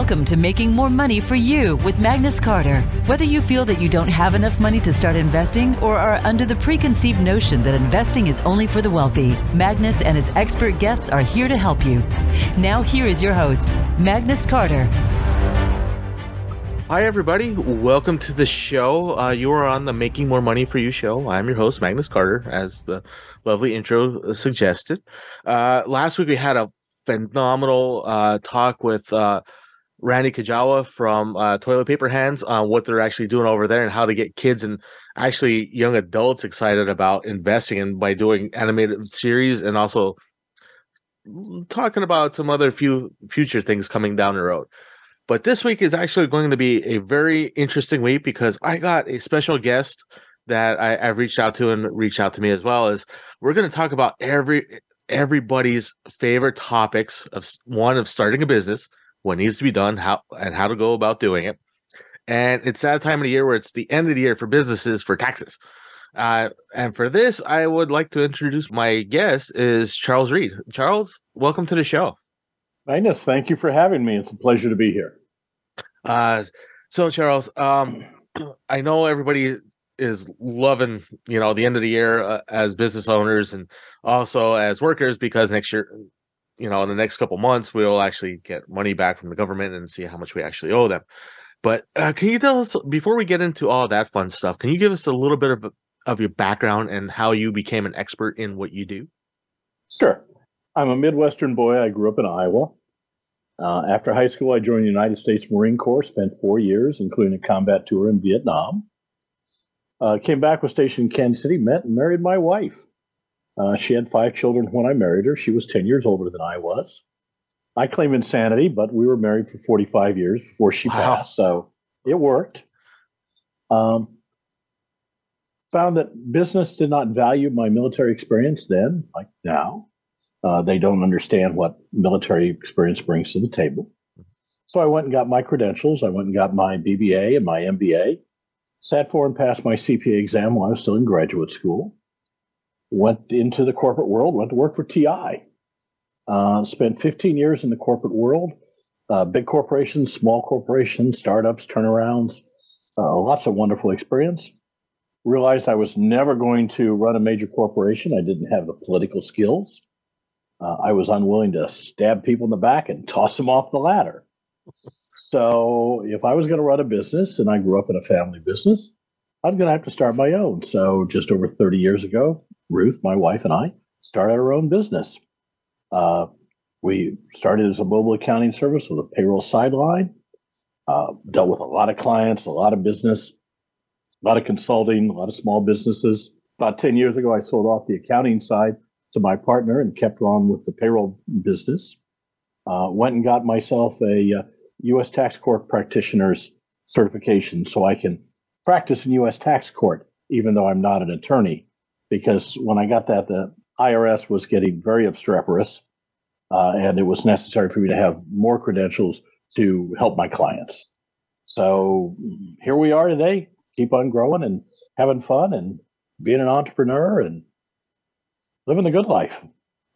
Welcome to Making More Money for You with Magnus Carter. Whether you feel that you don't have enough money to start investing or are under the preconceived notion that investing is only for the wealthy, Magnus and his expert guests are here to help you. Now, here is your host, Magnus Carter. Hi, everybody. Welcome to the show. Uh, you are on the Making More Money for You show. I'm your host, Magnus Carter, as the lovely intro suggested. Uh, last week, we had a phenomenal uh, talk with uh, Randy Kajawa from uh, Toilet Paper Hands on what they're actually doing over there and how to get kids and actually young adults excited about investing and by doing animated series and also talking about some other few future things coming down the road. But this week is actually going to be a very interesting week because I got a special guest that I, have reached out to and reached out to me as well. Is we're going to talk about every everybody's favorite topics of one of starting a business, what needs to be done, how and how to go about doing it. And it's that time of the year where it's the end of the year for businesses for taxes. Uh, and for this, I would like to introduce my guest is Charles Reed. Charles, welcome to the show. Magnus, thank you for having me. It's a pleasure to be here. Uh, so Charles, um, I know everybody is loving you know the end of the year uh, as business owners and also as workers because next year you know in the next couple months we'll actually get money back from the government and see how much we actually owe them. But uh, can you tell us before we get into all that fun stuff can you give us a little bit of of your background and how you became an expert in what you do? Sure. I'm a midwestern boy. I grew up in iowa. Uh, after high school i joined the united states marine corps spent four years including a combat tour in vietnam. Uh, came back, was stationed in Kansas City, met and married my wife. Uh, she had five children when I married her. She was 10 years older than I was. I claim insanity, but we were married for 45 years before she wow. passed, so it worked. Um, found that business did not value my military experience then, like now. Uh, they don't understand what military experience brings to the table. So I went and got my credentials. I went and got my BBA and my MBA sat for and passed my CPA exam while I was still in graduate school. Went into the corporate world, went to work for TI. Uh, spent 15 years in the corporate world, uh, big corporations, small corporations, startups, turnarounds, uh, lots of wonderful experience. Realized I was never going to run a major corporation. I didn't have the political skills. Uh, I was unwilling to stab people in the back and toss them off the ladder. So if I was going to run a business and I grew up in a family business, I'm going to have to start my own. So just over 30 years ago, Ruth, my wife, and I started our own business. Uh, we started as a mobile accounting service with a payroll sideline, uh, dealt with a lot of clients, a lot of business, a lot of consulting, a lot of small businesses. About 10 years ago, I sold off the accounting side to my partner and kept on with the payroll business. Uh, went and got myself a uh, U.S. Tax Court practitioner's certification so I can practice in U.S. Tax Court, even though I'm not an attorney. Because when I got that, the IRS was getting very obstreperous, uh, and it was necessary for me to have more credentials to help my clients. So here we are today, keep on growing and having fun and being an entrepreneur and living the good life.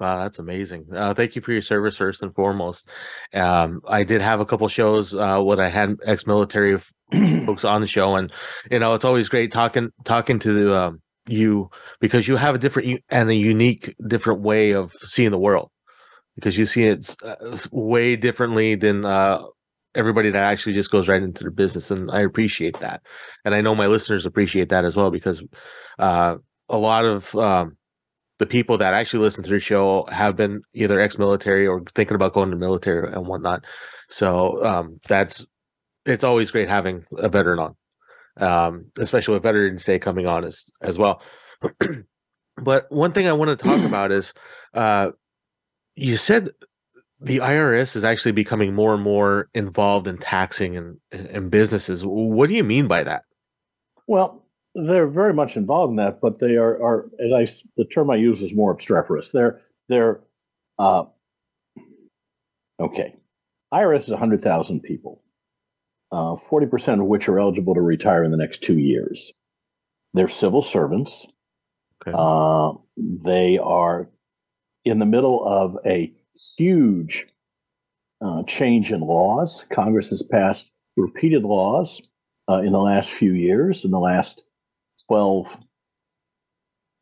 Wow, that's amazing. Uh, thank you for your service first and foremost. Um, I did have a couple shows uh, when I had ex-military folks on the show, and you know it's always great talking talking to um, you because you have a different and a unique different way of seeing the world because you see it uh, way differently than uh, everybody that actually just goes right into their business, and I appreciate that, and I know my listeners appreciate that as well because uh, a lot of um, the people that actually listen to the show have been either ex-military or thinking about going to military and whatnot. So um, that's it's always great having a veteran on, um, especially with Veterans Day coming on as as well. but one thing I want to talk about is uh, you said the IRS is actually becoming more and more involved in taxing and, and businesses. What do you mean by that? Well, they're very much involved in that, but they are, are and I, the term I use is more obstreperous. They're, they're, uh, okay. IRS is 100,000 people, uh, 40% of which are eligible to retire in the next two years. They're civil servants. Okay. Uh, they are in the middle of a huge uh, change in laws. Congress has passed repeated laws uh, in the last few years, in the last 12,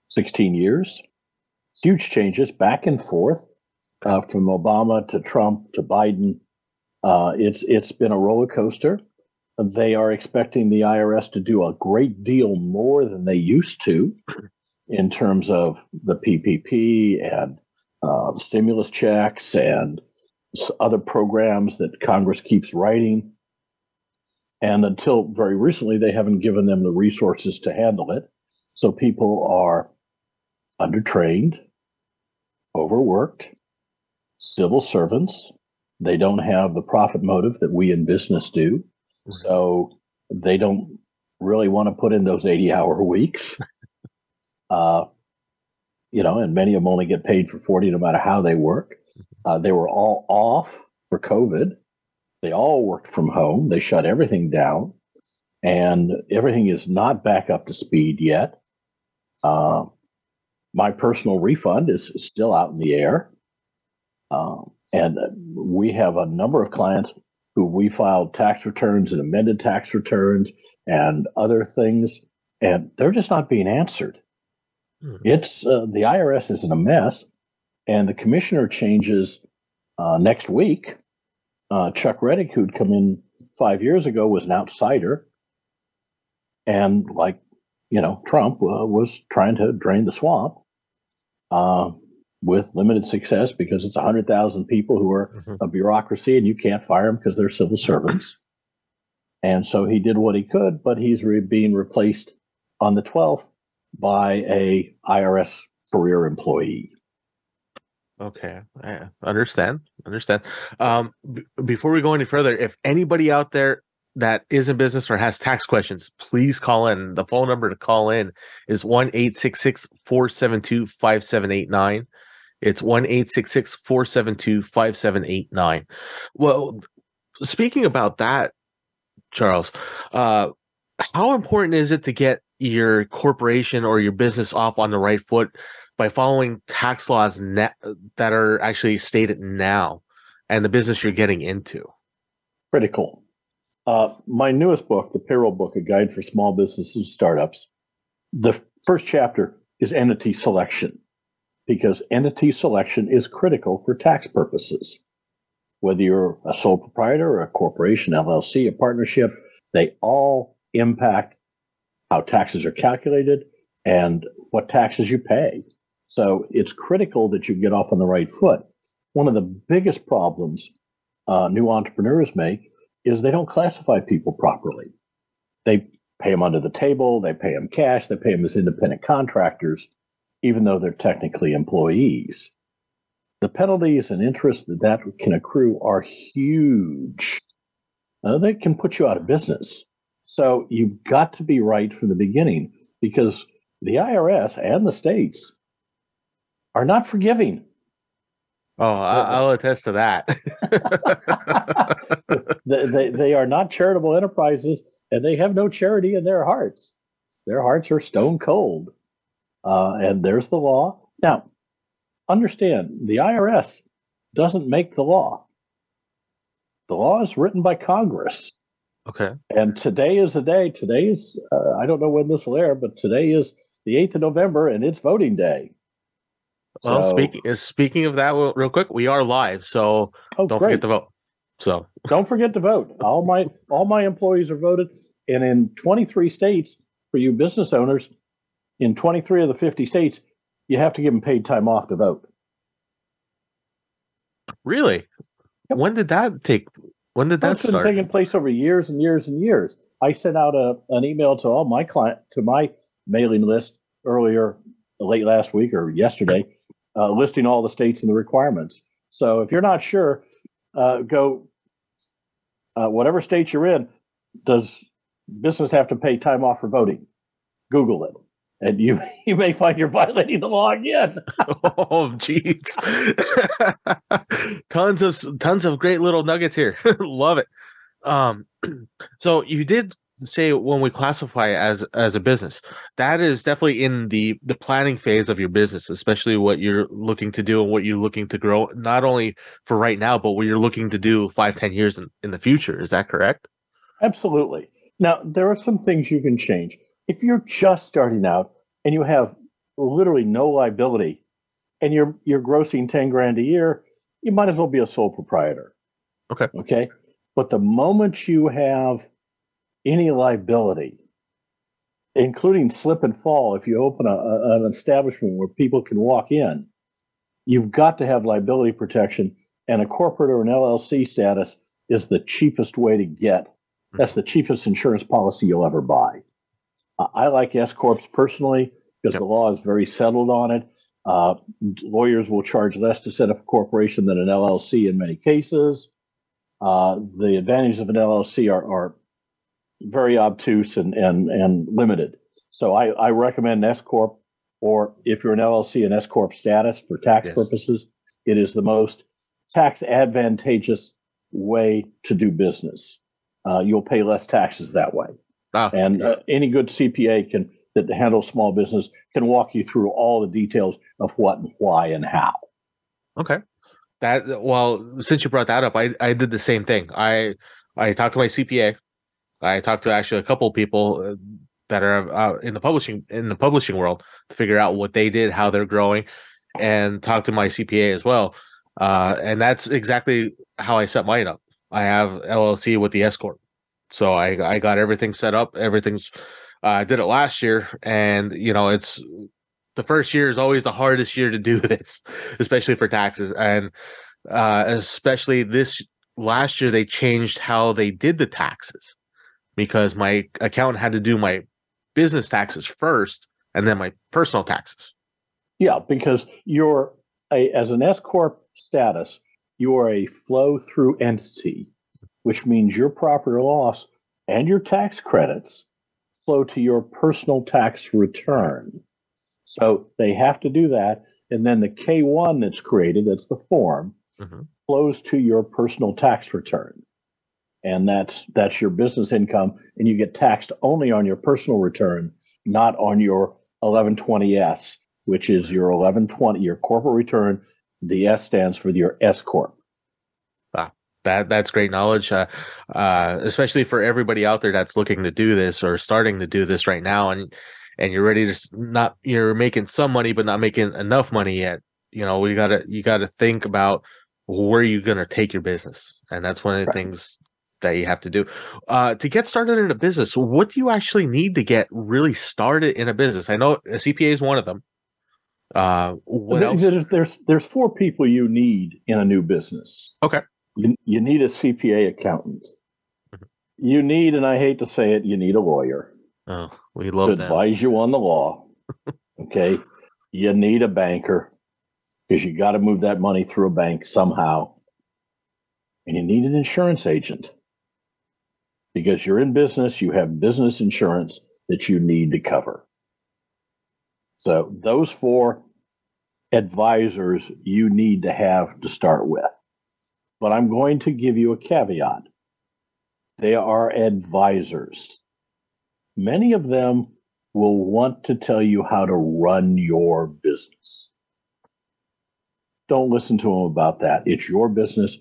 16 years. Huge changes back and forth uh, from Obama to Trump to Biden. Uh, it's it's been a roller coaster. They are expecting the IRS to do a great deal more than they used to in terms of the PPP and uh, stimulus checks and other programs that Congress keeps writing. And until very recently, they haven't given them the resources to handle it. So people are undertrained, overworked, civil servants. They don't have the profit motive that we in business do. So they don't really want to put in those 80 hour weeks. uh, you know, and many of them only get paid for 40 no matter how they work. Uh, they were all off for COVID. They all worked from home. They shut everything down, and everything is not back up to speed yet. Uh, my personal refund is still out in the air. Uh, and we have a number of clients who we filed tax returns and amended tax returns and other things, and they're just not being answered. Hmm. It's uh, the IRS is in a mess, and the commissioner changes uh, next week. Uh, Chuck Rettig, who'd come in five years ago, was an outsider, and like you know, Trump uh, was trying to drain the swamp uh, with limited success because it's hundred thousand people who are mm-hmm. a bureaucracy, and you can't fire them because they're civil servants. And so he did what he could, but he's re- being replaced on the 12th by a IRS career employee. Okay, I understand. Understand. Um, b- before we go any further, if anybody out there that is in business or has tax questions, please call in. The phone number to call in is 1 472 5789. It's 1 472 5789. Well, speaking about that, Charles, uh, how important is it to get your corporation or your business off on the right foot by following tax laws that are actually stated now and the business you're getting into? Critical. Uh, my newest book, The Payroll Book, a guide for small businesses and startups, the first chapter is entity selection because entity selection is critical for tax purposes. Whether you're a sole proprietor or a corporation, LLC, a partnership, they all impact how taxes are calculated and what taxes you pay. So it's critical that you get off on the right foot. One of the biggest problems uh, new entrepreneurs make is they don't classify people properly. They pay them under the table, they pay them cash, they pay them as independent contractors, even though they're technically employees. The penalties and interest that that can accrue are huge. Uh, they can put you out of business. So you've got to be right from the beginning because the IRS and the states are not forgiving. Oh, I'll attest to that. they, they, they are not charitable enterprises and they have no charity in their hearts. Their hearts are stone cold. Uh, and there's the law. Now, understand the IRS doesn't make the law, the law is written by Congress. Okay. And today is the day. Today is, uh, I don't know when this will air, but today is the 8th of November and it's voting day. Well, so, speaking speaking of that, real quick, we are live, so oh, don't great. forget to vote. So don't forget to vote. All my all my employees are voted, and in 23 states for you business owners, in 23 of the 50 states, you have to give them paid time off to vote. Really? Yep. When did that take? When did that That's start? been taking place over years and years and years. I sent out a an email to all my client to my mailing list earlier, late last week or yesterday, uh, listing all the states and the requirements. So if you're not sure, uh, go uh, whatever state you're in. Does business have to pay time off for voting? Google it, and you you may find you're violating the law again. oh, jeez! tons of tons of great little nuggets here. Love it. Um, so you did say when we classify as as a business, that is definitely in the the planning phase of your business, especially what you're looking to do and what you're looking to grow, not only for right now, but what you're looking to do five, ten years in, in the future. Is that correct? Absolutely. Now there are some things you can change. If you're just starting out and you have literally no liability and you're you're grossing 10 grand a year, you might as well be a sole proprietor. Okay. Okay. But the moment you have any liability, including slip and fall, if you open a, an establishment where people can walk in, you've got to have liability protection. And a corporate or an LLC status is the cheapest way to get. That's the cheapest insurance policy you'll ever buy. I like S corps personally because yep. the law is very settled on it. Uh, lawyers will charge less to set up a corporation than an LLC in many cases. Uh, the advantages of an LLC are, are very obtuse and, and, and limited. So I, I recommend S corp, or if you're an LLC, an S corp status for tax yes. purposes. It is the most tax advantageous way to do business. Uh, you'll pay less taxes that way. Ah, and yeah. uh, any good CPA can that handles small business can walk you through all the details of what and why and how. Okay. That well, since you brought that up, I, I did the same thing. I I talked to my CPA. I talked to actually a couple people uh, that are uh, in the publishing in the publishing world to figure out what they did, how they're growing, and talk to my CPA as well. Uh, and that's exactly how I set mine up. I have LLC with the S corp, so I I got everything set up. Everything's uh, I did it last year, and you know it's the first year is always the hardest year to do this, especially for taxes, and uh, especially this last year they changed how they did the taxes because my accountant had to do my business taxes first and then my personal taxes. Yeah, because you're a, as an S corp status, you are a flow through entity, which means your profit or loss and your tax credits flow to your personal tax return. So they have to do that. And then the K1 that's created, that's the form, mm-hmm. flows to your personal tax return. And that's that's your business income, and you get taxed only on your personal return, not on your 1120S, which is your 1120, your corporate return. The S stands for your S corp that that's great knowledge uh, uh, especially for everybody out there that's looking to do this or starting to do this right now and and you're ready to not you're making some money but not making enough money yet you know we gotta you gotta think about where you're gonna take your business and that's one of the right. things that you have to do uh, to get started in a business what do you actually need to get really started in a business i know a cpa is one of them uh, what else? There's there's four people you need in a new business. Okay. You, you need a CPA accountant. Mm-hmm. You need, and I hate to say it, you need a lawyer. Oh, we love to advise you on the law. okay. You need a banker because you got to move that money through a bank somehow. And you need an insurance agent because you're in business, you have business insurance that you need to cover. So, those four advisors you need to have to start with but I'm going to give you a caveat. They are advisors. Many of them will want to tell you how to run your business. Don't listen to them about that. It's your business.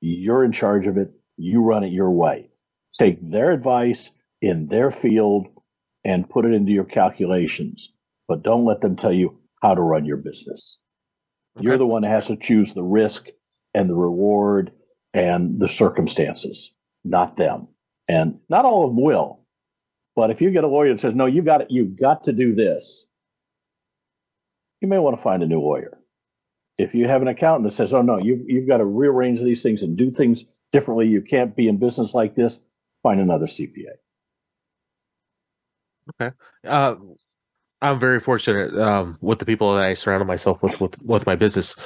You're in charge of it. You run it your way. Take their advice in their field and put it into your calculations, but don't let them tell you how to run your business. Okay. You're the one that has to choose the risk and the reward and the circumstances, not them. And not all of them will. But if you get a lawyer that says, no, you got it, you've got to do this, you may want to find a new lawyer. If you have an accountant that says, oh, no, you, you've got to rearrange these things and do things differently, you can't be in business like this, find another CPA. Okay. Uh, I'm very fortunate um, with the people that I surrounded myself with with, with my business,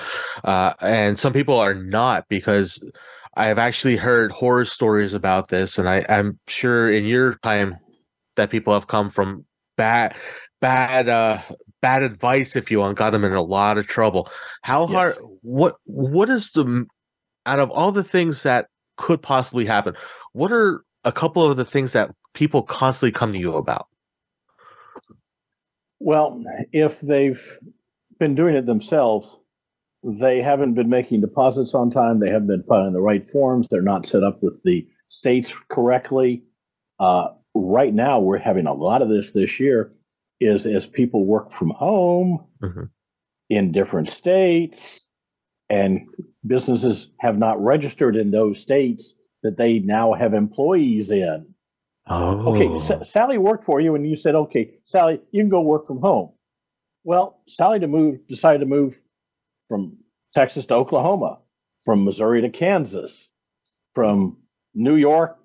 uh, and some people are not because I have actually heard horror stories about this, and I, I'm sure in your time that people have come from bad, bad, uh, bad advice, if you want, got them in a lot of trouble. How yes. hard? What What is the out of all the things that could possibly happen? What are a couple of the things that people constantly come to you about? Well, if they've been doing it themselves, they haven't been making deposits on time. They haven't been filing the right forms. They're not set up with the states correctly. Uh, right now, we're having a lot of this this year. Is as people work from home Mhm. in different states, and businesses have not registered in those states that they now have employees in. Oh, Okay, S- Sally worked for you, and you said, "Okay, Sally, you can go work from home." Well, Sally to move decided to move from Texas to Oklahoma, from Missouri to Kansas, from New York,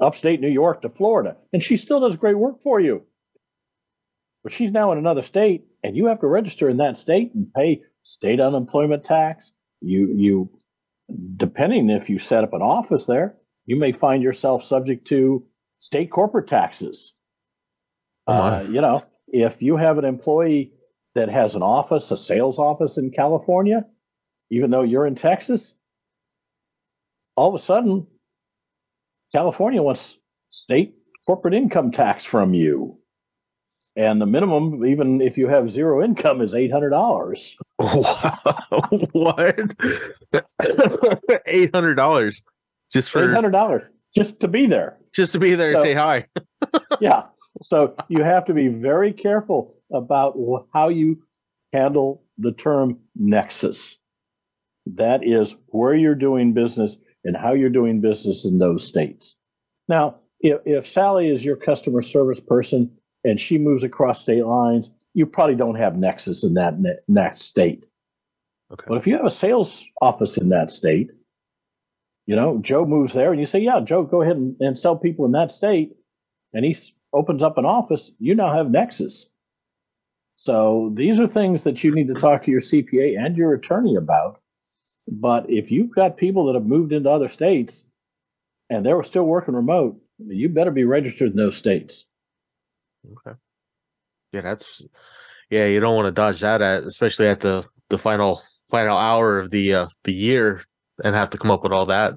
upstate New York to Florida, and she still does great work for you. But she's now in another state, and you have to register in that state and pay state unemployment tax. You you depending if you set up an office there, you may find yourself subject to state corporate taxes. Oh. Uh, you know, if you have an employee that has an office, a sales office in California, even though you're in Texas, all of a sudden, California wants state corporate income tax from you. And the minimum, even if you have zero income, is $800. what? Eight hundred dollars just for $800 just to be there. just to be there and say hi. yeah. So you have to be very careful about how you handle the term nexus. That is where you're doing business and how you're doing business in those states. Now, if, if Sally is your customer service person and she moves across state lines, you probably don't have nexus in that ne- next state. Okay. But if you have a sales office in that state, you know, Joe moves there and you say, yeah, Joe, go ahead and, and sell people in that state. And he opens up an office, you now have Nexus. So these are things that you need to talk to your CPA and your attorney about. But if you've got people that have moved into other states and they're still working remote, you better be registered in those states. Okay. Yeah, that's yeah. You don't want to dodge that at, especially at the the final final hour of the uh, the year, and have to come up with all that.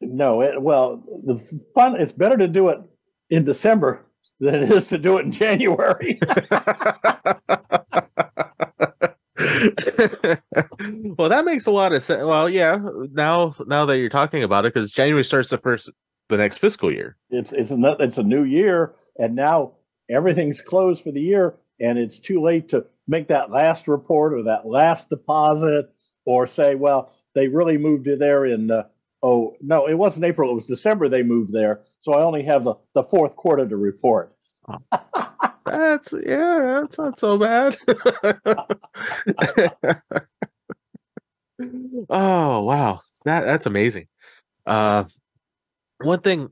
No, it, well, the fun, it's better to do it in December than it is to do it in January. well, that makes a lot of sense. Well, yeah. Now, now that you're talking about it, because January starts the first the next fiscal year. it's it's a it's a new year, and now everything's closed for the year, and it's too late to make that last report or that last deposit, or say, well, they really moved it there in. Uh, oh no, it wasn't April; it was December. They moved there, so I only have the the fourth quarter to report. That's yeah, that's not so bad. oh wow, that that's amazing. Uh, one thing,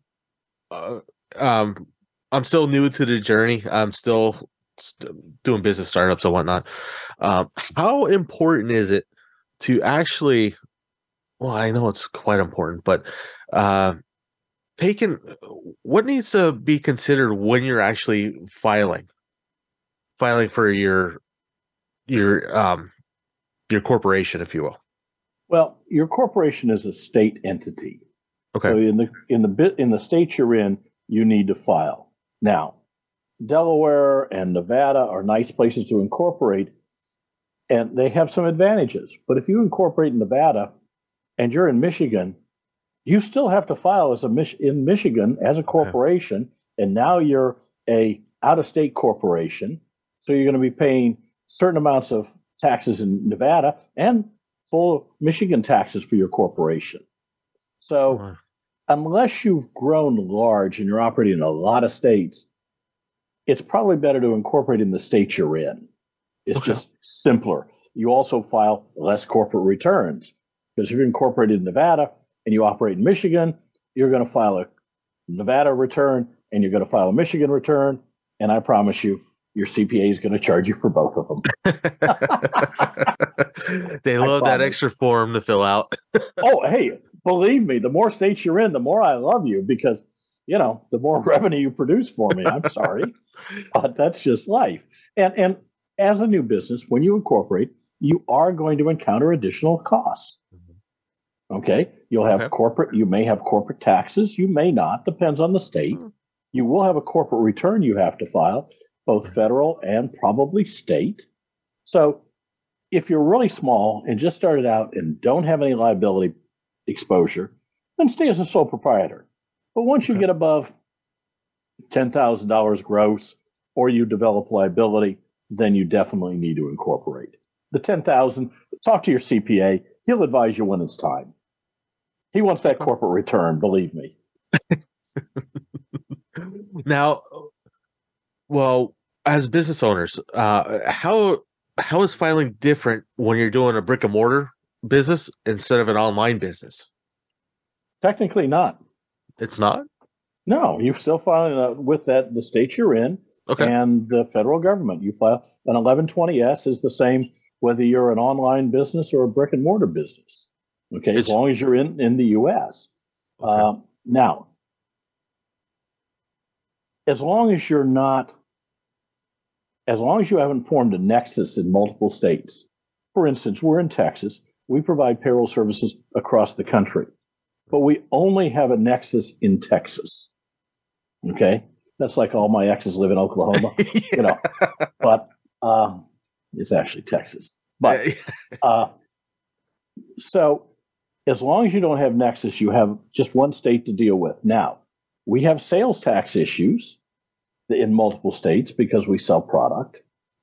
uh, um, I'm still new to the journey. I'm still st- doing business startups and whatnot. Um, how important is it to actually? Well, I know it's quite important, but uh, taken what needs to be considered when you're actually filing filing for your your um your corporation if you will Well, your corporation is a state entity. okay So in the in the bit in the state you're in, you need to file. Now, Delaware and Nevada are nice places to incorporate, and they have some advantages. But if you incorporate in Nevada and you're in Michigan, you still have to file as a Mich- in Michigan as a corporation, and now you're a out of state corporation. So you're going to be paying certain amounts of taxes in Nevada and full Michigan taxes for your corporation. So. Unless you've grown large and you're operating in a lot of states, it's probably better to incorporate in the state you're in. It's Okay. just simpler. You also file less corporate returns because if you're incorporated in Nevada and you operate in Michigan, you're going to file a Nevada return and you're going to file a Michigan return. And I promise you, your CPA is going to charge you for both of them. they love that extra form to fill out oh, hey, believe me, the more states you're in, the more I love you because, you know, the more revenue you produce for me. I'm sorry, but that's just life. And and as a new business, when you incorporate, you are going to encounter additional costs. Okay. You'll have Okay. corporate, you may have corporate taxes, you may not, depends on the state. Hmm. You will have a corporate return you have to file, both federal and probably state. So if you're really small and just started out and don't have any liability exposure, then stay as a sole proprietor. But once you Okay. get above $10,000 gross or you develop liability, then you definitely need to incorporate. The 10,000, talk to your CPA, he'll advise you when it's time. He wants that corporate return, believe me. Now, well, as business owners, uh, how how is filing different when you're doing a brick and mortar business instead of an online business? Technically not. It's not. No, you're still filing uh, with that the state you're in Okay. and the federal government. You file an 1120S is the same whether you're an online business or a brick and mortar business. Okay, It's- as long as you're in in the U.S. Okay. Um, now, as long as you're not, as long as you haven't formed a nexus in multiple states. For instance, we're in Texas. We provide payroll services across the country, but we only have a nexus in Texas. Okay, that's like all my exes live in Oklahoma, you know. But um, it's actually Texas. But uh, so, as long as you don't have Nexus, you have just one state to deal with. Now, we have sales tax issues in multiple states because we sell product,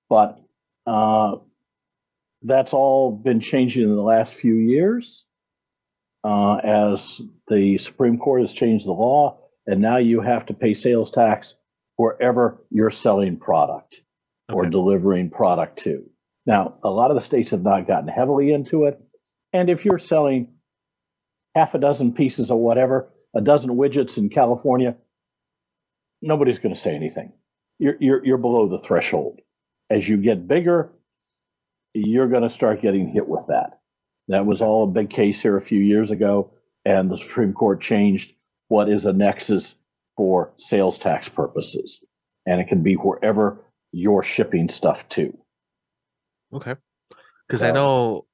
but uh, that's all been changing in the last few years uh, as the Supreme Court has changed the law, and now you have to pay sales tax wherever you're selling product or delivering product to. Now, a lot of the states have not gotten heavily into it. And if you're selling half a dozen pieces of whatever, a dozen widgets in California, nobody's going to say anything. You're, you're, you're below the threshold. As you get bigger, you're going to start getting hit with that. That was all a big case here a few years ago, and the Supreme Court changed what is a nexus for sales tax purposes. And it can be wherever you're shipping stuff to. Okay. Because I know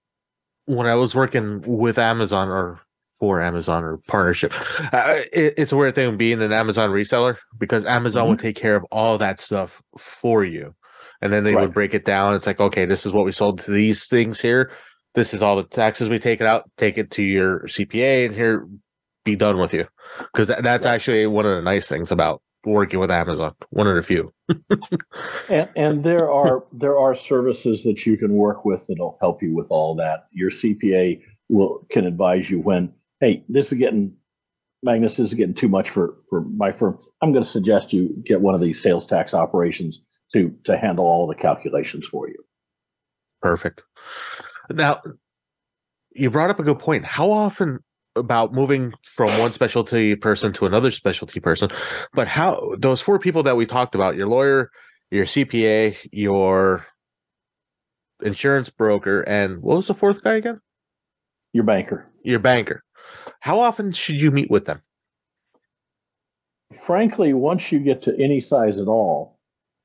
when I was working with Amazon or for Amazon or partnership, uh, it, it's a weird thing being an Amazon reseller because Amazon Mm-hmm. would take care of all that stuff for you. And then they Right. would break it down. It's like, okay, this is what we sold to these things here. This is all the taxes we take it out, take it to your CPA, and here, be done with you. Because that's Right. actually one of the nice things about working with Amazon. One of the few. And, and there are there are services that you can work with that'll help you with all that. Your CPA will can advise you when, hey, this is getting Magnus this is getting too much for for my firm. I'm going to suggest you get one of these sales tax operations to to handle all the calculations for you. Perfect. Now, you brought up a good point. How often about moving from one specialty person to another specialty person, but how those four people that we talked about, your lawyer, your CPA, your insurance broker, and what was the fourth guy again? Your banker. Your banker. How often should you meet with them? Frankly, once you get to any size at all,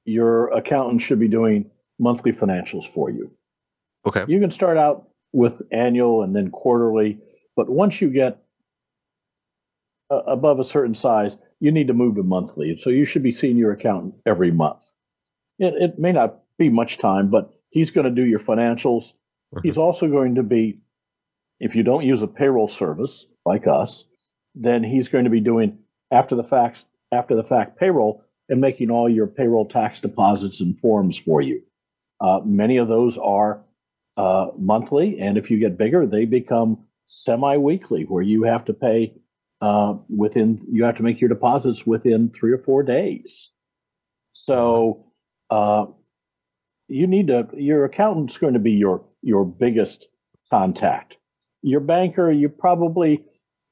your accountant should be doing monthly financials for you. Okay. You can start out with annual and then quarterly, but once you get uh, above a certain size, you need to move to monthly. So you should be seeing your accountant every month. It, it may not be much time, but he's going to do your financials. Mhm. He's also going to be, if you don't use a payroll service like us, then he's going to be doing after the facts, after the fact payroll and making all your payroll tax deposits and forms for you. Uh, many of those are uh, monthly, and if you get bigger, they become semi-weekly, where you have to pay uh, within you have to make your deposits within three or four days. So uh, you need to your accountant's going to be your your biggest contact. Your banker, you probably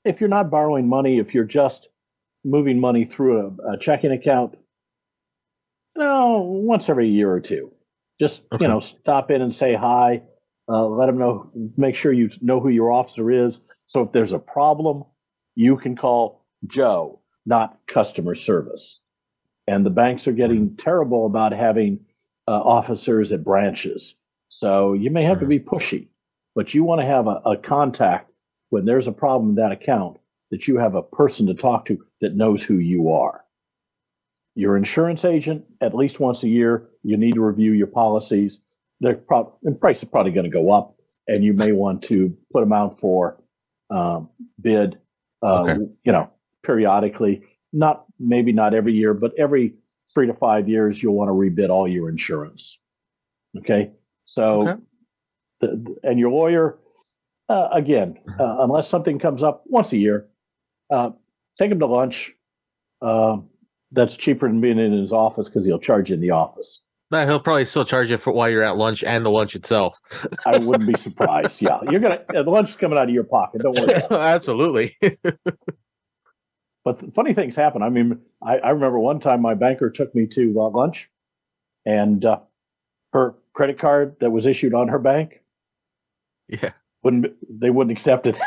if you're not borrowing money, if you're just moving money through a, a checking account, you know, once every year or two, just Okay. you know, stop in and say hi. Uh, let them know. Make sure you know who your officer is. So if there's a problem, you can call Joe, not customer service. And the banks are getting terrible about having uh, officers at branches. So you may have to be pushy, but you want to have a, a contact when there's a problem in that account that you have a person to talk to that knows who you are. Your insurance agent, at least once a year, you need to review your policies. They're prob- and price is probably going to go up, and you may want to put them out for um, bid. Uh, Okay. You know, periodically, not maybe not every year, but every three to five years, you'll want to rebid all your insurance. Okay, so Okay. the, the- and your lawyer, uh, again, uh, unless something comes up once a year, uh, take them to lunch. Uh, that's cheaper than being in his office because he'll charge you in the office. No, he'll probably still charge you for while you're at lunch and the lunch itself. I wouldn't be surprised. Yeah, you're gonna the lunch is coming out of your pocket. Don't worry. About. Absolutely. But funny things happen. I mean, I, I remember one time my banker took me to uh, lunch, and uh, her credit card that was issued on her bank yeah. wouldn't they wouldn't accept it.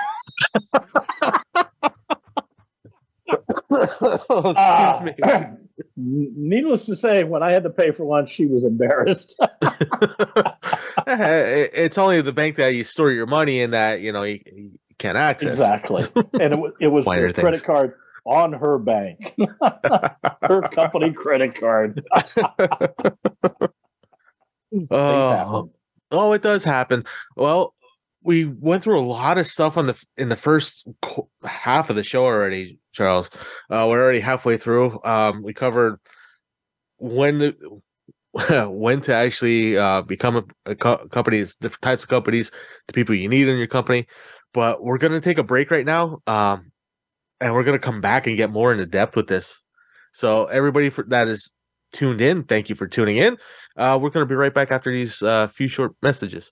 oh, excuse me. Ah. needless to say, when I had to pay for lunch, she was embarrassed. Eh, it's only the bank that you store your money in that you know you, you can't access. exactly, and it, wa- it was her credit card on her bank, her company credit card. Things Oh, oh, it does happen. Well, we went through a lot of stuff on the in the first qu- half of the show already, Charles. Uh, we're already halfway through. Um, we covered when when to actually uh, become a, a co- companies, different types of companies, the people you need in your company. But we're gonna take a break right now, um, and we're gonna come back and get more into depth with this. So everybody for, that is tuned in, thank you for tuning in. Uh, we're going to be right back after these uh, few short messages.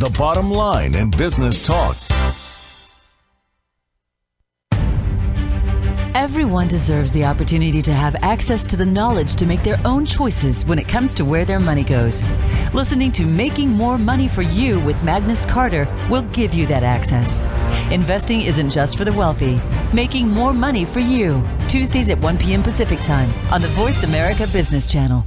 the bottom line in business talk. Everyone deserves the opportunity to have access to the knowledge to make their own choices when it comes to where their money goes. Listening to Making More Money for You with Magnus Carter will give you that access. Investing isn't just for the wealthy. Making more money for you. Tuesdays at 1 p.m. Pacific Time on the Voice America Business Channel.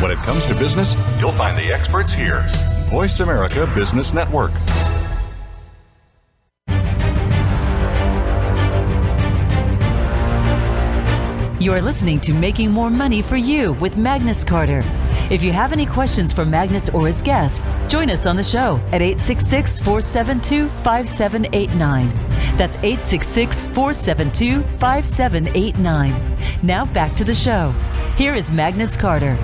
When it comes to business, you'll find the experts here. Voice America Business Network. You are listening to Making More Money for You with Magnus Carter. If you have any questions for Magnus or his guests, join us on the show at 866 472 5789. That's 866 472 5789. Now back to the show. Here is Magnus Carter.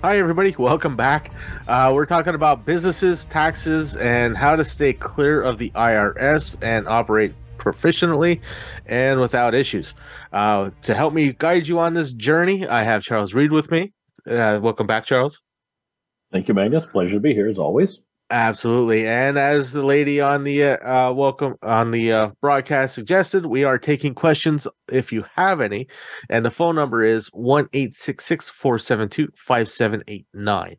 Hi, everybody. Welcome back. Uh, we're talking about businesses, taxes, and how to stay clear of the IRS and operate proficiently and without issues. Uh, to help me guide you on this journey, I have Charles Reed with me. Uh, welcome back, Charles. Thank you, Magnus. Pleasure to be here as always. Absolutely. And as the lady on the uh, welcome on the uh, broadcast suggested, we are taking questions if you have any. And the phone number is 1 472 5789.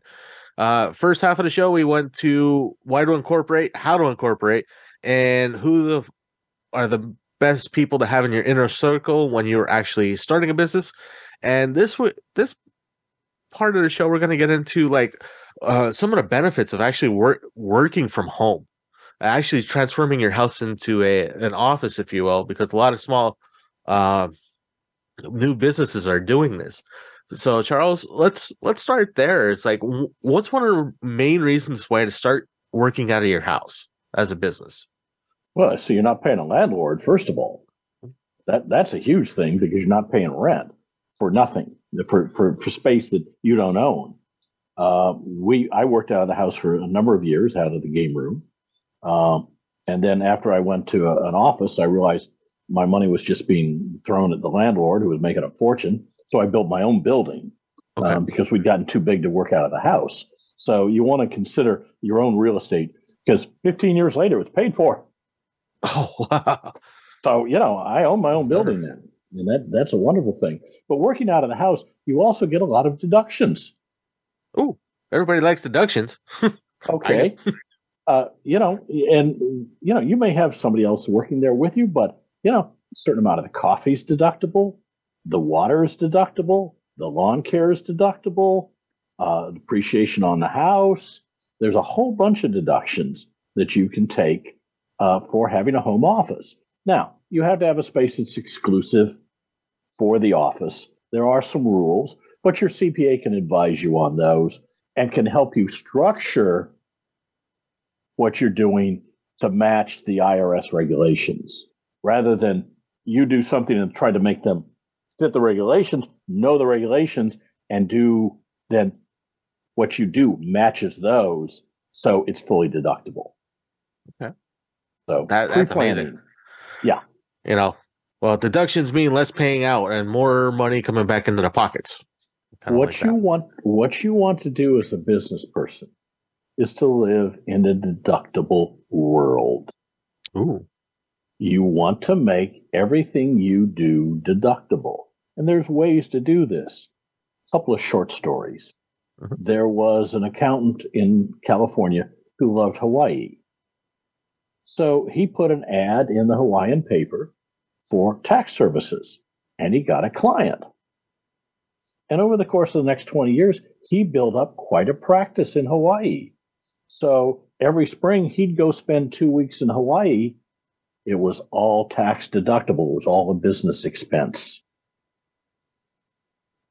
Uh, first half of the show, we went to why to incorporate, how to incorporate, and who the are the best people to have in your inner circle when you're actually starting a business. And this would this part of the show, we're going to get into like uh, some of the benefits of actually work working from home. actually transforming your house into a an office, if you will, because a lot of small uh, new businesses are doing this. So, Charles, let's let's start there. It's like, what's one of the main reasons why to start working out of your house as a business? Well, so you're not paying a landlord, first of all. That that's a huge thing because you're not paying rent for nothing for for, for space that you don't own. Uh, we I worked out of the house for a number of years, out of the game room, um, and then after I went to a, an office, I realized my money was just being thrown at the landlord who was making a fortune. So I built my own building okay. um, because we'd gotten too big to work out of the house. So you want to consider your own real estate because 15 years later, it's paid for. Oh, wow. So, you know, I own my own building now. And that, that's a wonderful thing. But working out of the house, you also get a lot of deductions. Oh, everybody likes deductions. okay. uh, you know, and, you know, you may have somebody else working there with you, but, you know, a certain amount of the coffee is deductible, the water is deductible, the lawn care is deductible, uh, depreciation on the house. There's a whole bunch of deductions that you can take uh, for having a home office. Now, you have to have a space that's exclusive for the office. There are some rules, but your CPA can advise you on those and can help you structure what you're doing to match the IRS regulations rather than you do something and try to make them fit the regulations, know the regulations, and do then what you do matches those so it's fully deductible. Okay. So that, that's amazing. Yeah. You know, well, deductions mean less paying out and more money coming back into the pockets. What like you that. want, what you want to do as a business person, is to live in a deductible world. Ooh. You want to make everything you do deductible, and there's ways to do this. A couple of short stories. Mm-hmm. There was an accountant in California who loved Hawaii. So he put an ad in the Hawaiian paper for tax services, and he got a client. And over the course of the next 20 years, he built up quite a practice in Hawaii. So every spring, he'd go spend two weeks in Hawaii. It was all tax deductible, it was all a business expense.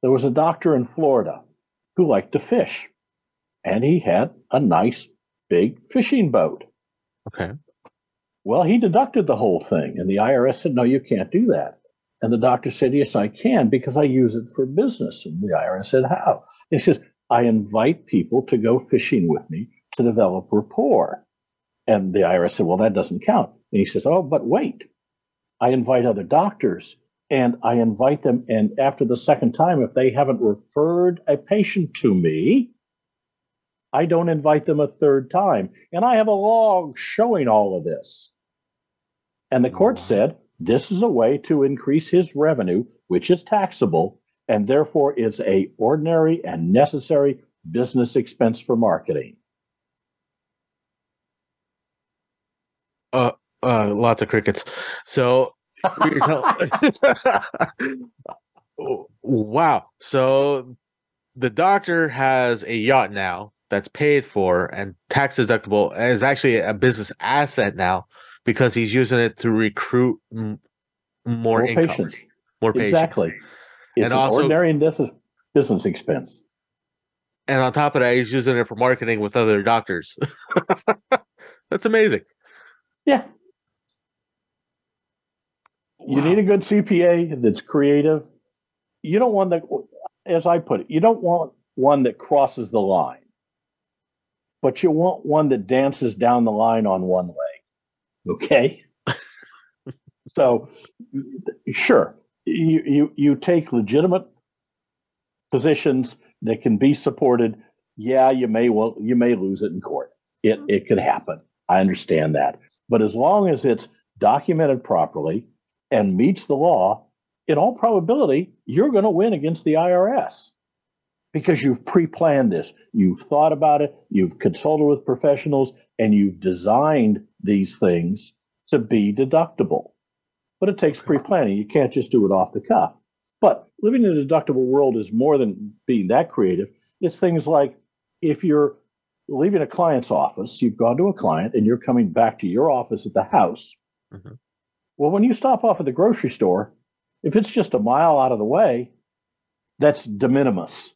There was a doctor in Florida who liked to fish, and he had a nice big fishing boat. Okay. Well, he deducted the whole thing, and the IRS said, no, you can't do that. And the doctor said, yes, I can because I use it for business. And the IRS said, how? He says, I invite people to go fishing with me to develop rapport. And the IRS said, well, that doesn't count. And he says, oh, but wait, I invite other doctors and I invite them. And after the second time, if they haven't referred a patient to me, I don't invite them a third time. And I have a log showing all of this. And the court said this is a way to increase his revenue, which is taxable, and therefore is a ordinary and necessary business expense for marketing. Uh, uh lots of crickets. So wow. So the doctor has a yacht now that's paid for and tax deductible and is actually a business asset now because he's using it to recruit m- more, more income, patients. more patients. Exactly. It's and an also, ordinary business business expense. And on top of that, he's using it for marketing with other doctors. That's amazing. Yeah. Wow. You need a good CPA that's creative. You don't want that, as I put it, you don't want one that crosses the line, but you want one that dances down the line on one leg. Okay. so, sure, you, you you take legitimate positions that can be supported. Yeah, you may well you may lose it in court. It it could happen. I understand that. But as long as it's documented properly and meets the law, in all probability, you're going to win against the IRS because you've pre planned this. You've thought about it, you've consulted with professionals, and you've designed these things to be deductible. But it takes pre planning. You can't just do it off the cuff. But living in a deductible world is more than being that creative. It's things like if you're leaving a client's office, you've gone to a client and you're coming back to your office at the house. Mhm. Well, when you stop off at the grocery store, if it's just a mile out of the way, that's de minimis.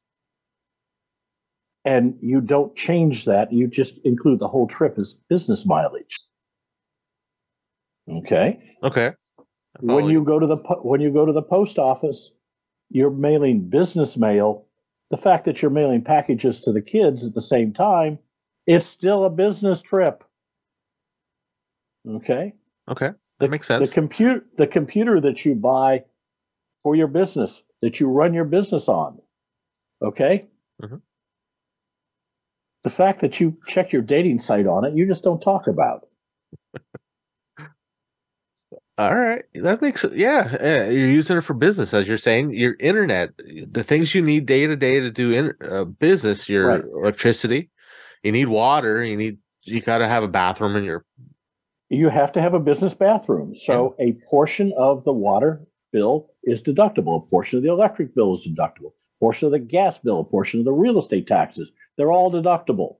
And you don't change that. You just include the whole trip as business mileage. Okay. Okay. When you go to the po- when you go to the post office, you're mailing business mail. The fact that you're mailing packages to the kids at the same time, it's still a business trip. Okay. Okay. That makes sense. The compute the computer that you buy for your business that you run your business on. Okay. Mhm. The fact that you check your dating site on it, you just don't talk about. All right, that makes it. Yeah, yeah, you're using it for business, as you're saying. Your internet, the things you need day to day to do in uh, business, your Right. electricity, you need water, you need you got to have a bathroom in your. you have to have a business bathroom. So a portion of the water bill is deductible. A portion of the electric bill is deductible. A portion of the gas bill, a portion of the real estate taxes, they're all deductible.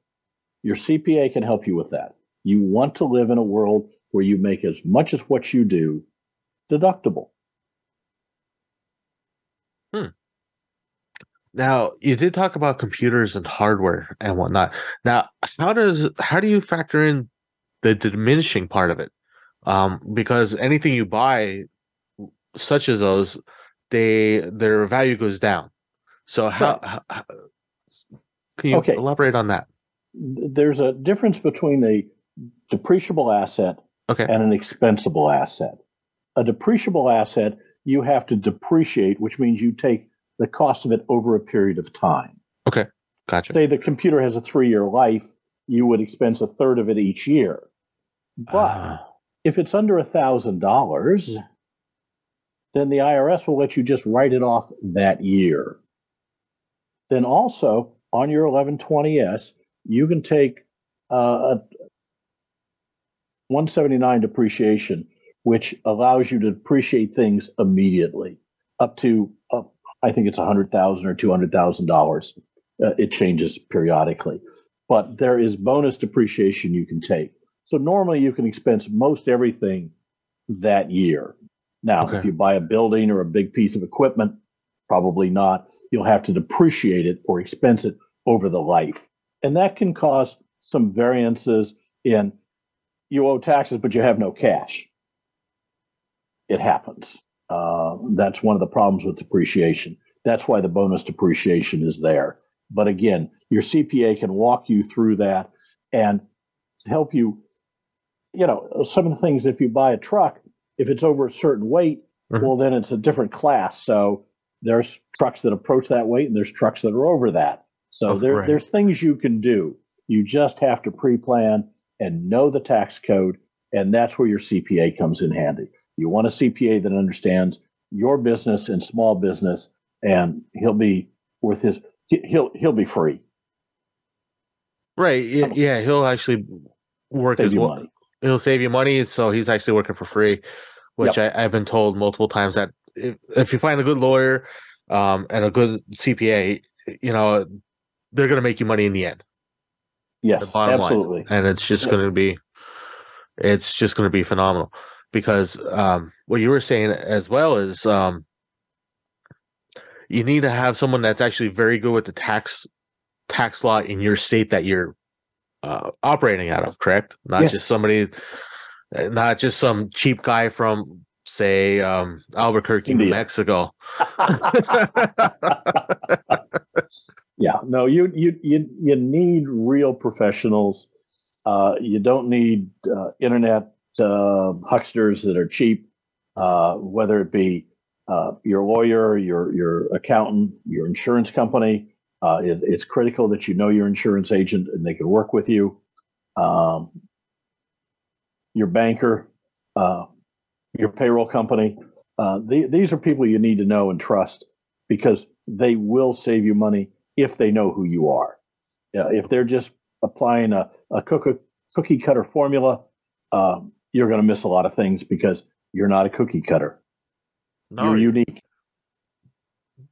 Your CPA can help you with that. You want to live in a world where you make as much as what you do deductible. Now you did talk about computers and hardware and whatnot. Now, how does how do you factor in the diminishing part of it? Um, because anything you buy, such as those, they their value goes down. So how, how- how- can you Okay. elaborate on that? There's a difference between a depreciable asset Okay. and an expensable asset. A depreciable asset, you have to depreciate, which means you take the cost of it over a period of time. Okay. Gotcha. Say the computer has a three year life, you would expense a third of it each year. But Ah. if it's under a thousand dollars, then the IRS will let you just write it off that year. Then also on your 1120s, you can take uh, a 179 depreciation, which allows you to depreciate things immediately up to uh, I think it's a hundred thousand or two hundred thousand dollars. Uh, it changes periodically, but there is bonus depreciation you can take. So normally you can expense most everything that year. Now, if you buy a building or a big piece of equipment, probably not. You'll have to depreciate it or expense it over the life. And that can cause some variances in you owe taxes, but you have no cash. It happens. Uh, that's one of the problems with depreciation. That's why the bonus depreciation is there. But again, your CPA can walk you through that and help you. You know, some of the things, if you buy a truck, if it's over a certain weight, Mhm. well, then it's a different class. So there's trucks that approach that weight and there's trucks that are over that. So Oh, there, right. there's things you can do. You just have to pre plan and know the tax code. And that's where your CPA comes in handy. You want a CPA that understands your business and small business, and he'll be worth his, he- he'll, he'll be free. Right. Yeah, he'll actually work Save well. money. He'll save you money, so he's actually working for free, which I, I've been told multiple times that if, if you find a good lawyer um, and a good CPA, you know, they're going to make you money in the end. The Yes, bottom absolutely. line, and it's just going to be, it's just going to be phenomenal. Because um, what you were saying as well is um, you need to have someone that's actually very good with the tax tax law in your state that you're uh, operating out of. Correct? Not Yes. just somebody, not just some cheap guy from say um, Albuquerque, New Mexico. Yeah, no, you you you you need real professionals. Uh, you don't need uh, internet uh, hucksters that are cheap. Uh, whether it be uh, your lawyer, your your accountant, your insurance company, uh, it, it's critical that you know your insurance agent and they can work with you. Um, your banker, your payroll company. The, these are people you need to know and trust because they will save you money if they know who you are. Uh, if they're just applying a, a cookie, cookie cutter formula, uh, you're going to miss a lot of things because you're not a cookie cutter. No, you're unique.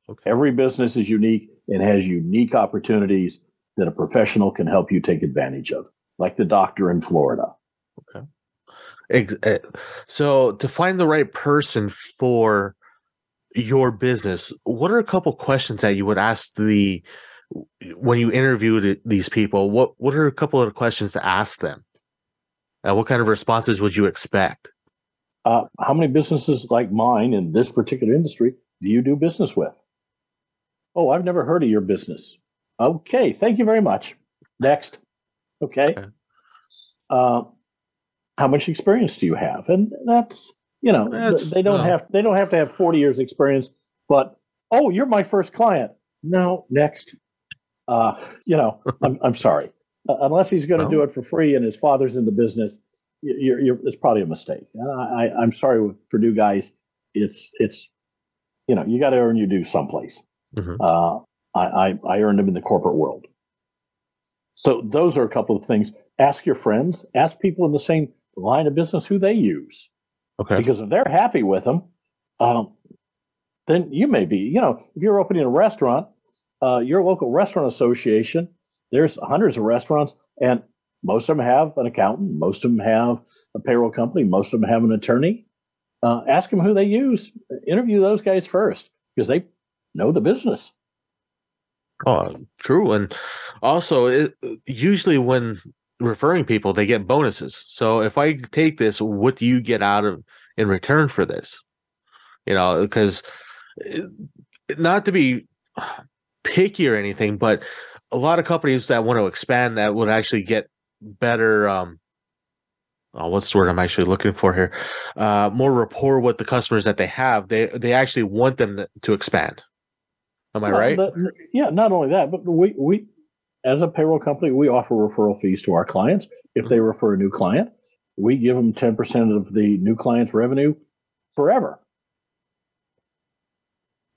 okay. Every business is unique and has unique opportunities that a professional can help you take advantage of, like the doctor in Florida. Okay. Eh, so to find the right person for your business, what are a couple questions that you would ask the when you interviewed these people? What what are a couple of questions to ask them? And what kind of responses would you expect? Uh, how many businesses like mine in this particular industry do you do business with? Oh, I've never heard of your business. Okay, thank you very much. Next. Okay. okay. Uh, how much experience do you have? And that's you know that's, they don't have they don't have to have 40 years experience, but oh, you're my first client. No, next. Uh, you know, I'm I'm sorry. Uh, unless he's going to no. do it for free and his father's in the business, you're, you're, it's probably a mistake. I, I'm sorry for new guys. It's it's you know you got to earn your due someplace. Mm-hmm. Uh, I, I I earned them in the corporate world. So those are a couple of things. Ask your friends. Ask people in the same line of business who they use. Okay. Because if they're happy with them, um, then you may be. You know, if you're opening a restaurant, uh, your local restaurant association, there's hundreds of restaurants, and most of them have an accountant, most of them have a payroll company, most of them have an attorney. Uh, ask them who they use. Interview those guys first because they know the business. Oh, true. And also, it, usually when referring people, they get bonuses. So if I take this, what do you get out of in return for this? You know, because eh, not to be picky or anything, but a lot of companies that want to expand that would actually get better um oh, what's the word I'm actually looking for here? Uh, more rapport with the customers that they have. They they actually want them to, to expand. Am I right? yeah. Not only that, but we we as a payroll company, we offer referral fees to our clients. If they mm-hmm. refer a new client, we give them 10% of the new client's revenue forever.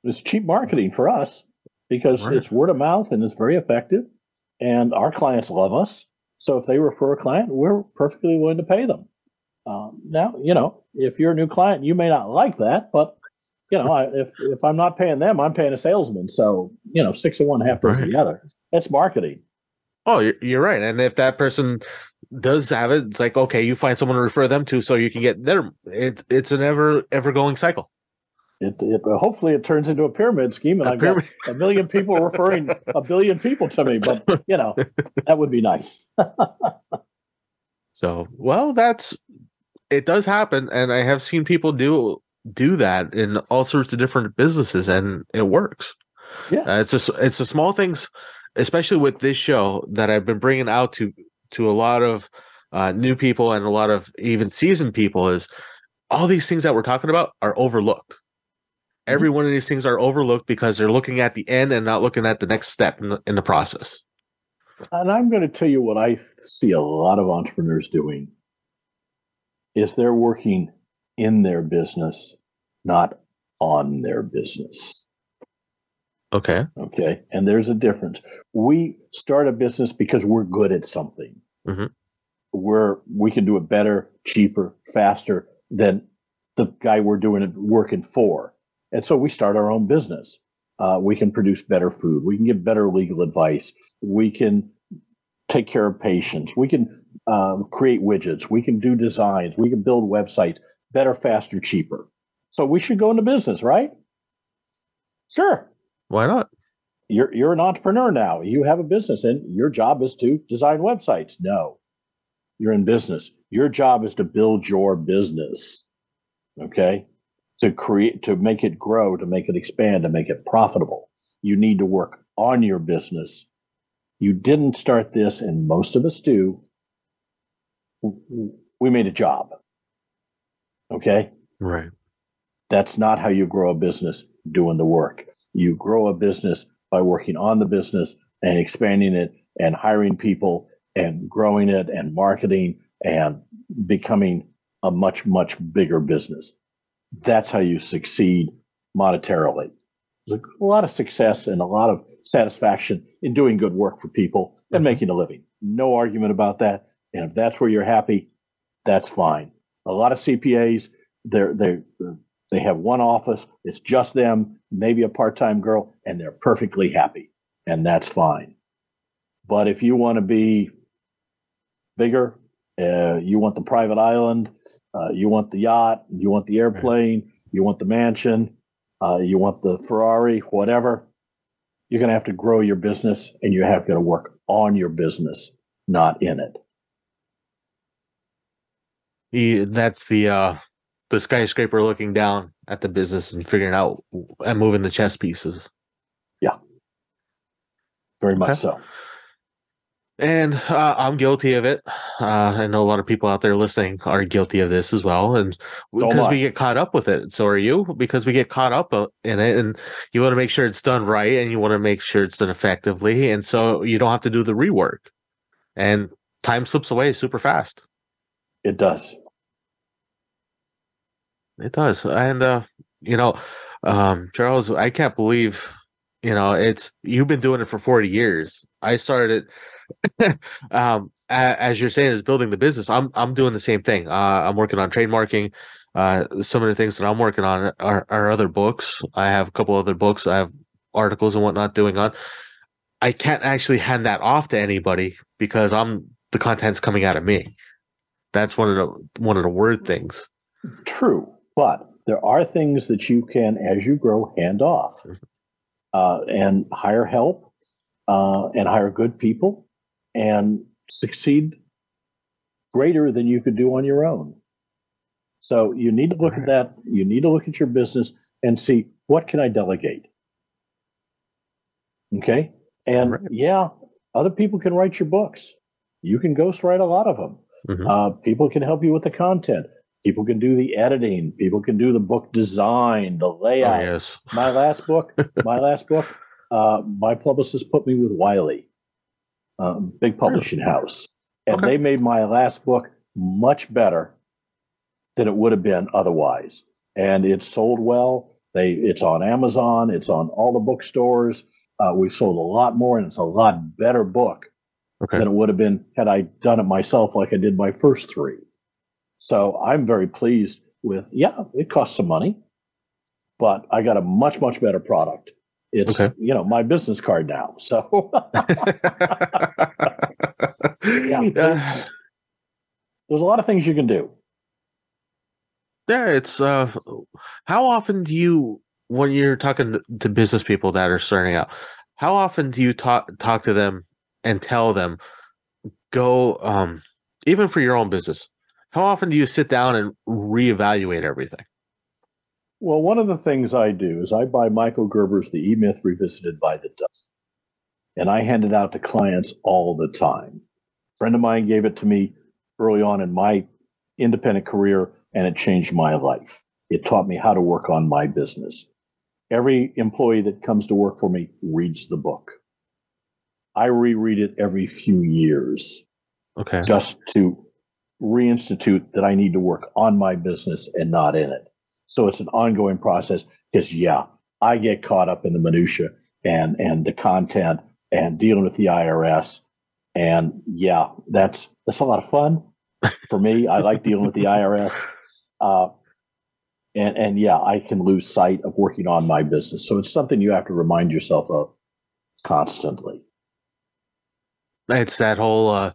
It's cheap marketing for us because right. it's word of mouth and it's very effective. And our clients love us. So if they refer a client, we're perfectly willing to pay them. Um, now, you know, if you're a new client, you may not like that, but you know, I, if if I'm not paying them, I'm paying a salesman. So you know, six of one, half dozen right. the other. That's marketing. Oh, you're right. And if that person does have it, it's like okay, you find someone to refer them to, so you can get their. It's it's an ever ever going cycle. It, it hopefully it turns into a pyramid scheme, and a I've pyramid. got a million people referring a billion people to me. But you know, that would be nice. so, well, that's it. Does happen, and I have seen people do do that in all sorts of different businesses, and it works. Yeah, uh, it's just it's the small things especially with this show that I've been bringing out to to a lot of uh, new people and a lot of even seasoned people is all these things that we're talking about are overlooked. Mm-hmm. Every one of these things are overlooked because they're looking at the end and not looking at the next step in the, in the process. And I'm going to tell you what I see a lot of entrepreneurs doing is they're working in their business, not on their business. Okay. Okay. And there's a difference. We start a business because we're good at something. Mm-hmm. We're we can do it better, cheaper, faster than the guy we're doing it working for. And so we start our own business. Uh, we can produce better food. We can give better legal advice. We can take care of patients. We can um, create widgets. We can do designs. We can build websites better, faster, cheaper. So we should go into business, right? Sure. Why not? You're you're an entrepreneur now. You have a business, and your job is to design websites. No, you're in business. Your job is to build your business. Okay, to create, to make it grow, to make it expand, to make it profitable. You need to work on your business. You didn't start this, and most of us do. We made a job. Okay. Right. That's not how you grow a business doing the work. You grow a business by working on the business and expanding it and hiring people and growing it and marketing and becoming a much, much bigger business. That's how you succeed monetarily. There's a lot of success and a lot of satisfaction in doing good work for people and mm-hmm. making a living. No argument about that. And if that's where you're happy, that's fine. A lot of CPAs, they're, they're, they have one office, it's just them, maybe a part time girl, and they're perfectly happy. And that's fine. But if you want to be bigger, uh, you want the private island, uh, you want the yacht, you want the airplane, you want the mansion, uh, you want the Ferrari, whatever, you're going to have to grow your business and you have to work on your business, not in it. That's the uh the skyscraper looking down at the business and figuring out and moving the chess pieces. Yeah, very much Okay. so. And uh, I'm guilty of it. Uh, I know a lot of people out there listening are guilty of this as well, and because we get caught up with it. So are you? Because we get caught up uh, in it, and you want to make sure it's done right, and you want to make sure it's done effectively, and so you don't have to do the rework. And time slips away super fast. It does. It does. And uh, you know, um, Charles, I can't believe, you know, it's you've been doing it for 40 years. I started it, um as you're saying is building the business. I'm I'm doing the same thing. Uh I'm working on trademarking. Uh some of the things that I'm working on are, are other books. I have a couple other books. I have articles and whatnot doing on. I can't actually hand that off to anybody because I'm the content's coming out of me. That's one of the one of the word things. True, but there are things that you can, as you grow, hand off uh, and hire help uh, and hire good people and succeed greater than you could do on your own. So you need to look at that. You need to look at your business and see what can I delegate. Okay, and Right. yeah, other people can write your books. You can ghostwrite a lot of them. Mhm. Uh, people can help you with the content. People can do the editing. People can do the book design, the Oh layout. yes. My last book, my last book, uh, my publicist put me with Wiley, um, big publishing house, and Okay. they made my last book much better than it would have been otherwise. And it sold well. They, it's on Amazon. It's on all the bookstores. Uh, we've sold a lot more, and it's a lot better book Okay. than it would have been had I done it myself like I did my first three. So I'm very pleased with, yeah, it costs some money, but I got a much, much better product. It's, Okay. you know, my business card now. So yeah. there's a lot of things you can do. Yeah, it's uh how often do you when you're talking to- to business people that are starting out, how often do you talk talk to them and tell them go um even for your own business, how often do you sit down and reevaluate everything? Well, one of the things I do is I buy Michael Gerber's The E Myth Revisited by the Dozen, and I hand it out to clients all the time. A friend of mine gave it to me early on in my independent career, and it changed my life. It taught me how to work on my business. Every employee that comes to work for me reads the book. I reread it every few years Okay. just to reinstitute that I need to work on my business and not in it. So it's an ongoing process because yeah, I get caught up in the minutia and and the content and dealing with the IRS. And yeah, that's that's a lot of fun for me. I like dealing with the IRS. Uh, and and yeah, I can lose sight of working on my business. So it's something you have to remind yourself of constantly. It's that whole uh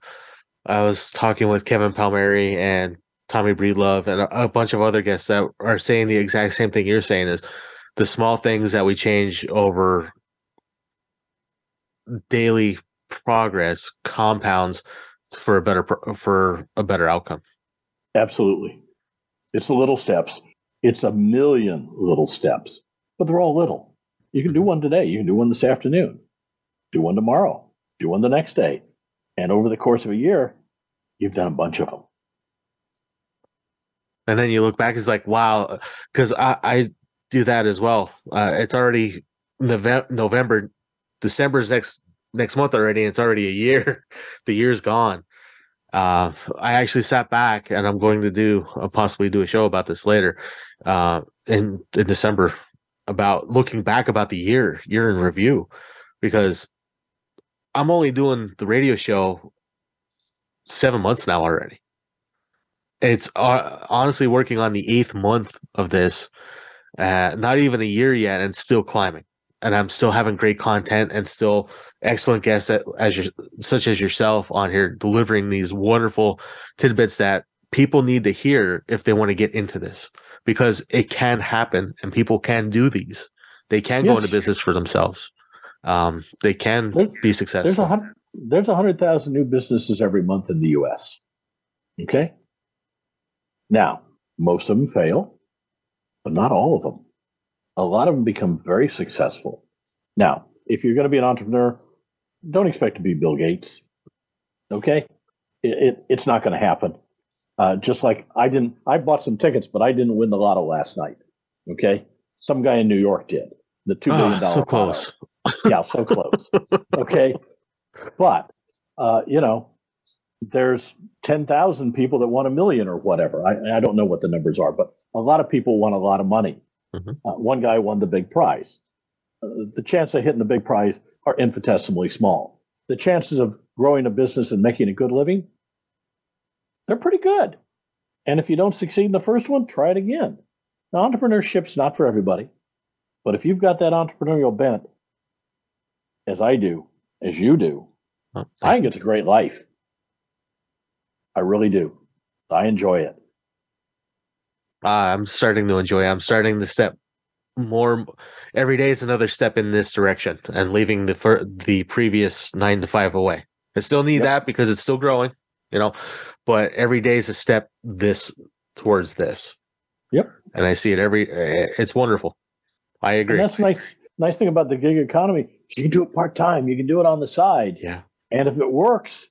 I was talking with Kevin Palmieri and Tommy Breedlove and a, bunch of other guests that are saying the exact same thing you're saying is the small things that we change over daily progress compounds for a better for a better outcome. Absolutely. It's the little steps. It's a million little steps, but they're all little. You can do one today. You can do one this afternoon. Do one tomorrow. Do one the next day. And over the course of a year, you've done a bunch of them. And then you look back, it's like, wow, because I, I do that as well. Uh, it's already November, November, December's next next month already. It's already a year. the year's gone. Uh, I actually sat back, and I'm going to do uh, possibly do a show about this later, uh, in in December about looking back about the year, year in review, because I'm only doing the radio show seven months now already it's uh, honestly working on the eighth month of this uh not even a year yet and still climbing and I'm still having great content and still excellent guests as your, such as yourself on here delivering these wonderful tidbits that people need to hear if they want to get into this because it can happen and people can do these. They can yes. go into business for themselves. Um, they can there's, be successful. There's a hundred, there's a hundred thousand new businesses every month in the U.S. Okay. Now, most of them fail, but not all of them. A lot of them become very successful. Now, if you're going to be an entrepreneur, don't expect to be Bill Gates. Okay, it, it it's not going to happen. Uh, just like I didn't, I bought some tickets, but I didn't win the lotto last night. Okay, some guy in New York did the two ah, dollar. so close. yeah, so close. okay, but uh, you know, there's ten thousand people that want a million or whatever. I, I don't know what the numbers are, but a lot of people want a lot of money. Mm-hmm. Uh, one guy won the big prize. Uh, the chance of hitting the big prize are infinitesimally small. The chances of growing a business and making a good living they're pretty good. And if you don't succeed in the first one, try it again. Now, entrepreneurship's not for everybody, but if you've got that entrepreneurial bent, as I do, as you do, I think it's a great life. I really do. I enjoy it. Uh, I'm starting to enjoy it. I'm starting to step more every day is another step in this direction and leaving the fir- the previous nine to five away. I still need yep. that because it's still growing, you know, but every day is a step this towards this. Yep. And I see it every. Eh, it's wonderful. I agree. And that's nice. Nice thing about the gig economy. You can do it part time. You can do it on the side. Yeah. And if it works,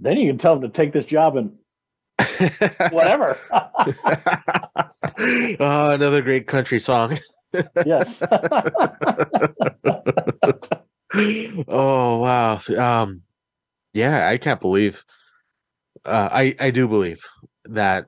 then you can tell them to take this job and whatever. oh, another great country song. yes. oh wow. Um, yeah, I can't believe uh, I I do believe that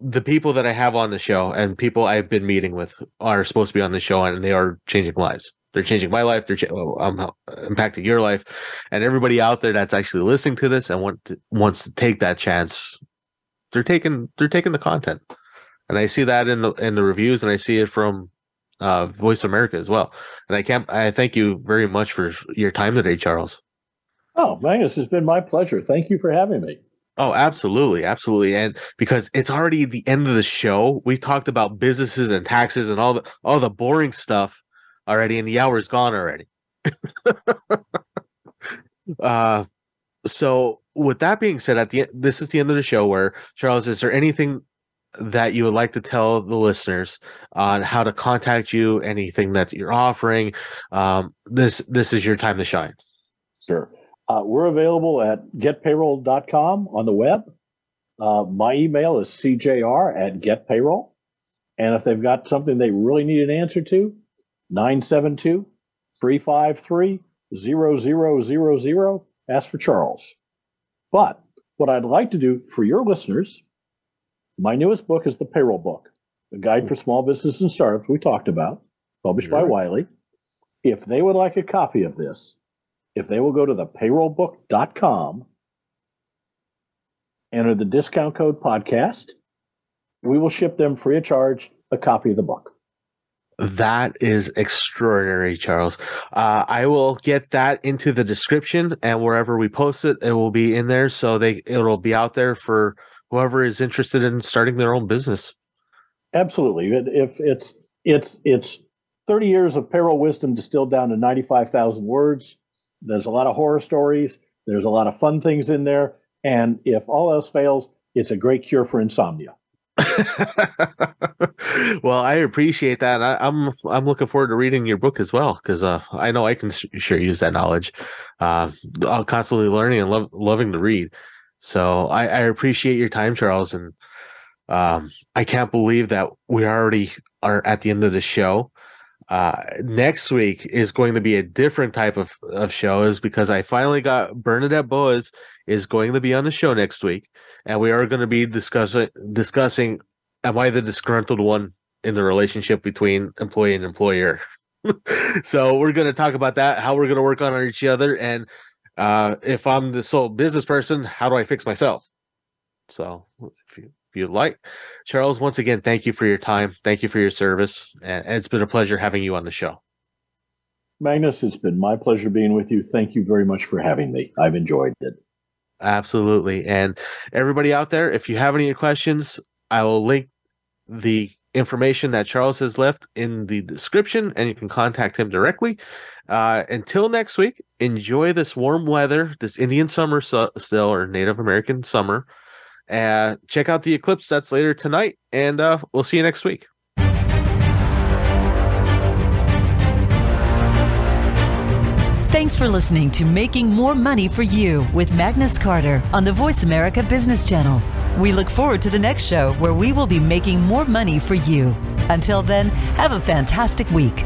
the people that I have on the show and people I've been meeting with are supposed to be on the show and they are changing lives. They're changing my life. They're cha- I'm impacting your life, and everybody out there that's actually listening to this and want to, wants to take that chance. They're taking they're taking the content, and I see that in the in the reviews, and I see it from uh, Voice America as well. And I can't. I thank you very much for your time today, Charles. Oh, Magnus, it's been my pleasure. Thank you for having me. Oh, absolutely, absolutely, and because it's already the end of the show, we talked about businesses and taxes and all the all the boring stuff already, and the hour is gone already. uh, so with that being said, at the this is the end of the show. Where Charles, is there anything that you would like to tell the listeners on how to contact you? Anything that you're offering? Um, this this is your time to shine. Sure. Uh, we're available at getpayroll.com on the web. Uh, my email is cjr at getpayroll. And if they've got something they really need an answer to, 972 353 0000, ask for Charles. But what I'd like to do for your listeners, my newest book is the Payroll Book, the Guide for Small Business and Startups we talked about, published by Wiley. If they would like a copy of this, if they will go to the payrollbook.com, enter the discount code podcast, we will ship them free of charge a copy of the book. That is extraordinary, Charles. Uh, I will get that into the description and wherever we post it, it will be in there. So they it'll be out there for whoever is interested in starting their own business. Absolutely. If it's it's it's 30 years of payroll wisdom distilled down to 95,000 words. There's a lot of horror stories. There's a lot of fun things in there. And if all else fails, it's a great cure for insomnia. well, I appreciate that. I, am I'm, I'm looking forward to reading your book as well because uh, I know I can sh- sure use that knowledge. Uh, I'm constantly learning and lo- loving to read. So I, I appreciate your time, Charles, and um, I can't believe that we already are at the end of the show. Uh, next week is going to be a different type of, of show is because I finally got Bernadette Boas is going to be on the show next week, and we are going to be discussing discussing am I the disgruntled one in the relationship between employee and employer. so we're going to talk about that, how we're going to work on each other, and uh, if I'm the sole business person, how do I fix myself? So if you, if you like. Charles, once again, thank you for your time. Thank you for your service. And it's been a pleasure having you on the show. Magnus, it's been my pleasure being with you. Thank you very much for having me. I've enjoyed it. Absolutely. And everybody out there, if you have any questions, I will link the information that Charles has left in the description and you can contact him directly. Uh, until next week, enjoy this warm weather, this Indian summer su- still, or Native American summer. Uh, check out the eclipse that's later tonight, and uh, we'll see you next week. Thanks for listening to Making More Money for You with Magnus Carter on the Voice America Business Channel. We look forward to the next show where we will be making more money for you. Until then, have a fantastic week.